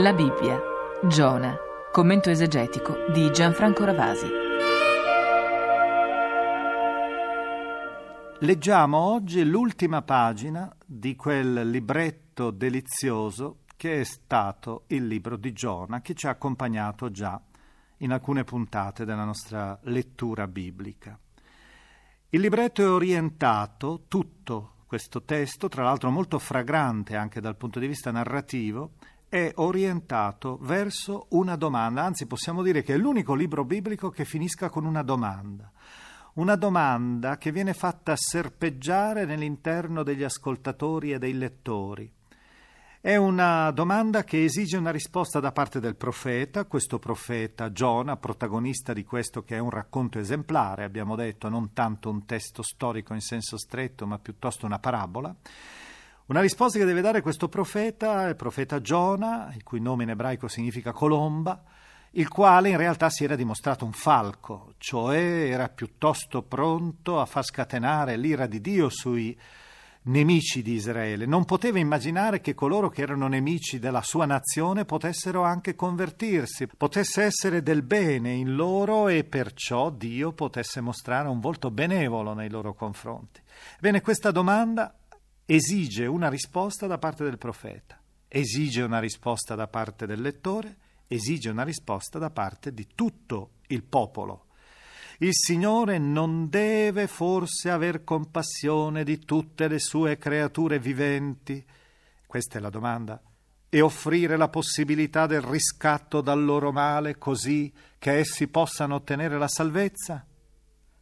La Bibbia, Giona, commento esegetico di Gianfranco Ravasi. Leggiamo oggi l'ultima pagina di quel libretto delizioso che è stato il libro di Giona, che ci ha accompagnato già in alcune puntate della nostra lettura biblica. Il libretto è orientato, tutto questo testo, tra l'altro molto fragrante anche dal punto di vista narrativo, è orientato verso una domanda, anzi possiamo dire che è l'unico libro biblico che finisca con una domanda. Una domanda che viene fatta serpeggiare nell'interno degli ascoltatori e dei lettori. È una domanda che esige una risposta da parte del profeta, questo profeta Giona, protagonista di questo che è un racconto esemplare, abbiamo detto, non tanto un testo storico in senso stretto, ma piuttosto una parabola. Una risposta che deve dare questo profeta, il profeta Giona, il cui nome in ebraico significa colomba, il quale in realtà si era dimostrato un falco, cioè era piuttosto pronto a far scatenare l'ira di Dio sui nemici di Israele. Non poteva immaginare che coloro che erano nemici della sua nazione potessero anche convertirsi, potesse essere del bene in loro e perciò Dio potesse mostrare un volto benevolo nei loro confronti. Bene, questa domanda esige una risposta da parte del profeta, esige una risposta da parte del lettore, esige una risposta da parte di tutto il popolo. Il Signore non deve forse aver compassione di tutte le sue creature viventi? Questa è la domanda. E offrire la possibilità del riscatto dal loro male così che essi possano ottenere la salvezza?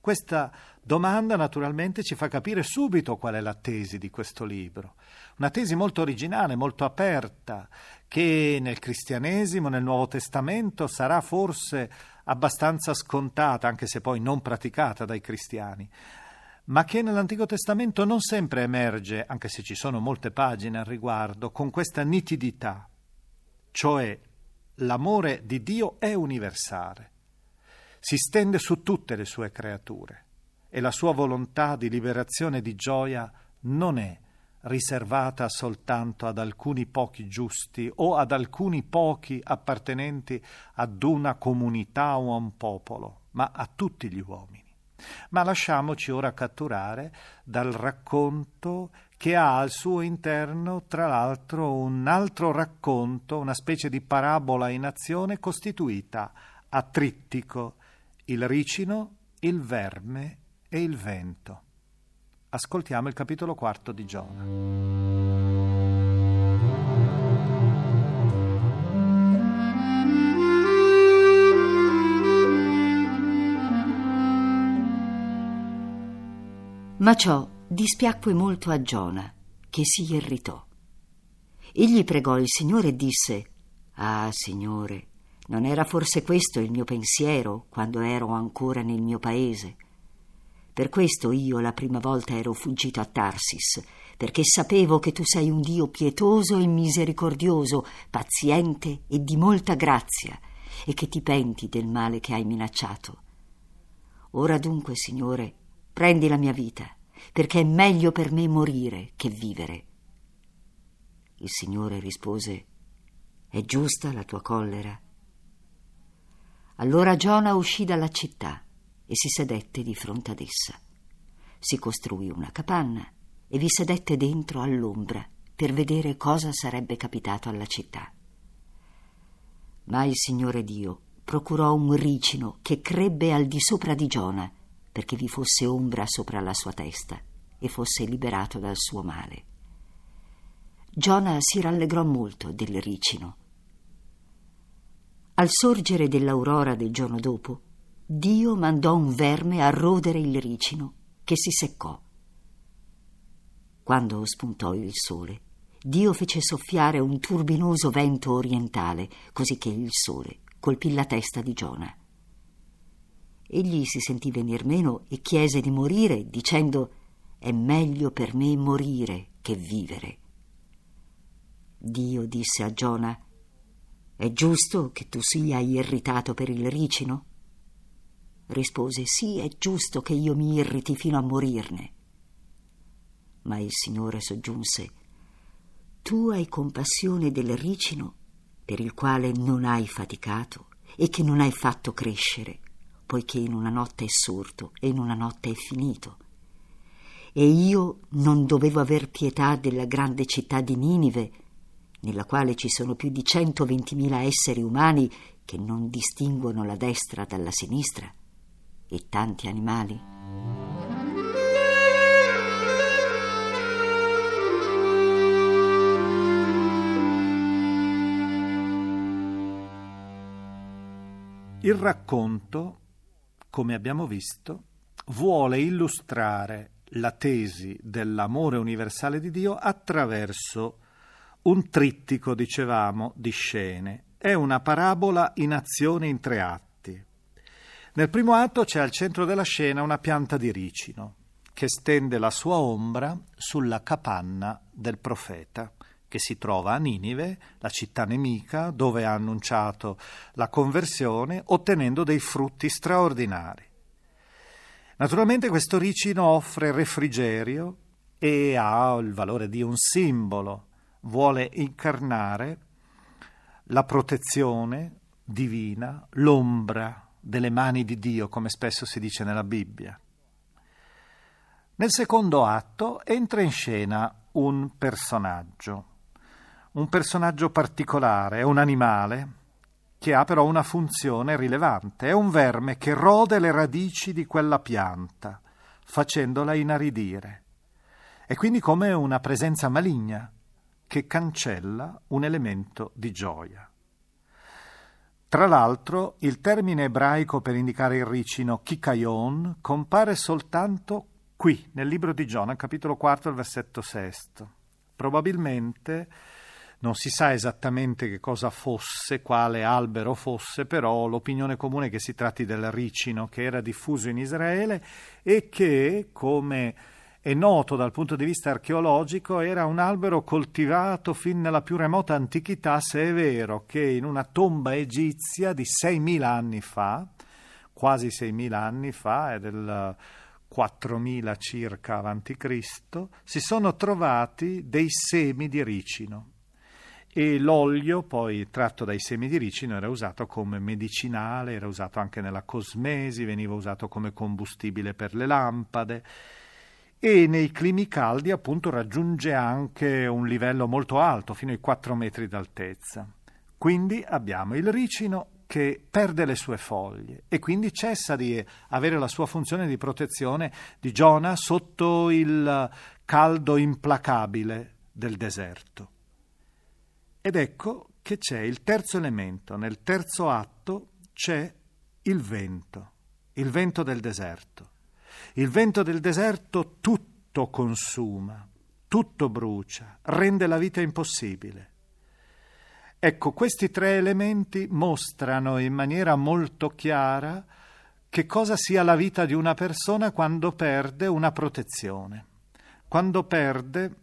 Questa domanda naturalmente ci fa capire subito qual è la tesi di questo libro. Una tesi molto originale, molto aperta, che nel cristianesimo, nel Nuovo Testamento sarà forse abbastanza scontata, anche se poi non praticata dai cristiani, ma che nell'Antico Testamento non sempre emerge, anche se ci sono molte pagine al riguardo, con questa nitidità, cioè l'amore di Dio è universale si stende su tutte le sue creature e la sua volontà di liberazione e di gioia non è riservata soltanto ad alcuni pochi giusti o ad alcuni pochi appartenenti ad una comunità o a un popolo, ma a tutti gli uomini. Ma lasciamoci ora catturare dal racconto che ha al suo interno, tra l'altro, un altro racconto, una specie di parabola in azione costituita a trittico il ricino, il verme e il vento. Ascoltiamo il capitolo quarto di Giona. Ma ciò dispiacque molto a Giona, che si irritò. Egli pregò il Signore e disse: Ah, Signore, non era forse questo il mio pensiero quando ero ancora nel mio paese? Per questo io la prima volta ero fuggito a Tarsis, perché sapevo che tu sei un Dio pietoso e misericordioso, paziente e di molta grazia, e che ti penti del male che hai minacciato. Ora dunque, Signore, prendi la mia vita, perché è meglio per me morire che vivere. Il Signore rispose, È giusta la tua collera? Allora Giona uscì dalla città e si sedette di fronte ad essa. Si costruì una capanna e vi sedette dentro all'ombra per vedere cosa sarebbe capitato alla città. Ma il Signore Dio procurò un ricino che crebbe al di sopra di Giona perché vi fosse ombra sopra la sua testa e fosse liberato dal suo male. Giona si rallegrò molto del ricino al sorgere dell'aurora del giorno dopo, Dio mandò un verme a rodere il ricino, che si seccò. Quando spuntò il sole, Dio fece soffiare un turbinoso vento orientale, così che il sole colpì la testa di Giona. Egli si sentì venir meno e chiese di morire, dicendo È meglio per me morire che vivere. Dio disse a Giona è giusto che tu sia irritato per il ricino? Rispose sì, è giusto che io mi irriti fino a morirne. Ma il Signore soggiunse Tu hai compassione del ricino per il quale non hai faticato e che non hai fatto crescere, poiché in una notte è sorto e in una notte è finito. E io non dovevo aver pietà della grande città di Ninive, nella quale ci sono più di 120.000 esseri umani che non distinguono la destra dalla sinistra, e tanti animali. Il racconto, come abbiamo visto, vuole illustrare la tesi dell'amore universale di Dio attraverso un trittico, dicevamo, di scene. È una parabola in azione in tre atti. Nel primo atto c'è al centro della scena una pianta di ricino che stende la sua ombra sulla capanna del profeta che si trova a Ninive, la città nemica, dove ha annunciato la conversione, ottenendo dei frutti straordinari. Naturalmente questo ricino offre refrigerio e ha il valore di un simbolo, vuole incarnare la protezione divina, l'ombra delle mani di Dio, come spesso si dice nella Bibbia. Nel secondo atto entra in scena un personaggio, un personaggio particolare, è un animale che ha però una funzione rilevante, è un verme che rode le radici di quella pianta, facendola inaridire. È quindi come una presenza maligna che cancella un elemento di gioia. Tra l'altro, il termine ebraico per indicare il ricino kikayon compare soltanto qui, nel libro di Giona, capitolo 4, versetto 6. Probabilmente non si sa esattamente che cosa fosse, quale albero fosse, però l'opinione comune è che si tratti del ricino che era diffuso in Israele e che, come è noto dal punto di vista archeologico, era un albero coltivato fin nella più remota antichità, se è vero che in una tomba egizia di 6.000 anni fa, quasi 6.000 anni fa, è del 4.000 circa avanti Cristo, si sono trovati dei semi di ricino. E l'olio poi tratto dai semi di ricino era usato come medicinale, era usato anche nella cosmesi, veniva usato come combustibile per le lampade e nei climi caldi appunto raggiunge anche un livello molto alto, fino ai 4 metri d'altezza. Quindi abbiamo il ricino che perde le sue foglie e quindi cessa di avere la sua funzione di protezione di Giona sotto il caldo implacabile del deserto. Ed ecco che c'è il terzo elemento, nel terzo atto c'è il vento, il vento del deserto. Il vento del deserto tutto consuma, tutto brucia, rende la vita impossibile. Ecco, questi tre elementi mostrano in maniera molto chiara che cosa sia la vita di una persona quando perde una protezione, quando perde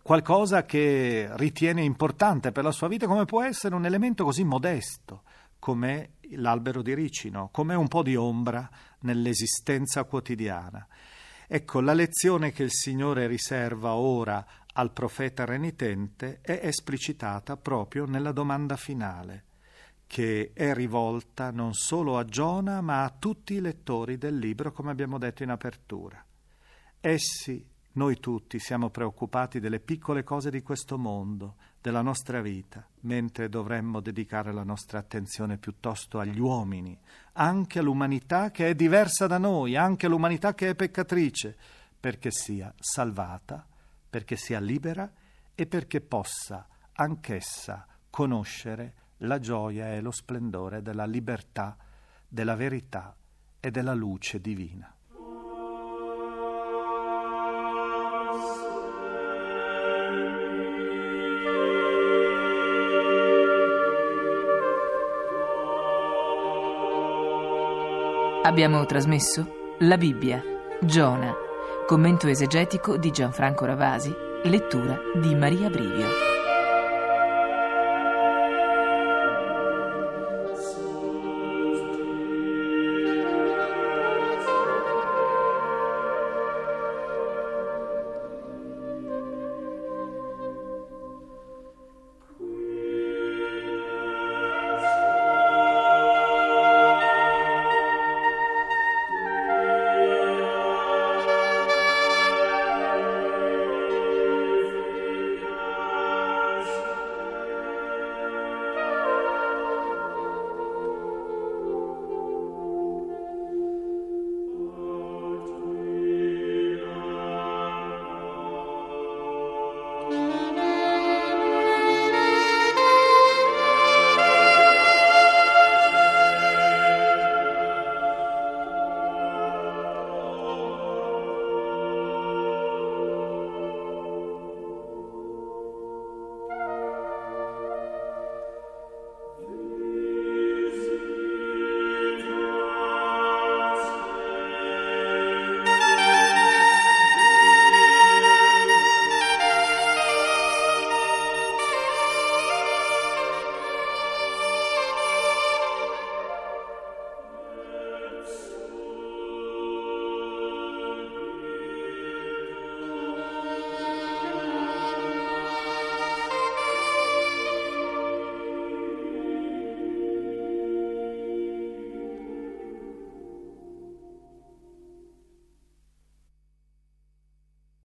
qualcosa che ritiene importante per la sua vita, come può essere un elemento così modesto come l'albero di ricino, come un po' di ombra nell'esistenza quotidiana. Ecco, la lezione che il Signore riserva ora al profeta renitente è esplicitata proprio nella domanda finale, che è rivolta non solo a Giona, ma a tutti i lettori del libro, come abbiamo detto in apertura. Essi noi tutti siamo preoccupati delle piccole cose di questo mondo, della nostra vita, mentre dovremmo dedicare la nostra attenzione piuttosto agli uomini, anche all'umanità che è diversa da noi, anche all'umanità che è peccatrice, perché sia salvata, perché sia libera e perché possa anch'essa conoscere la gioia e lo splendore della libertà, della verità e della luce divina. Abbiamo trasmesso La Bibbia, Giona, commento esegetico di Gianfranco Ravasi, lettura di Maria Brivio.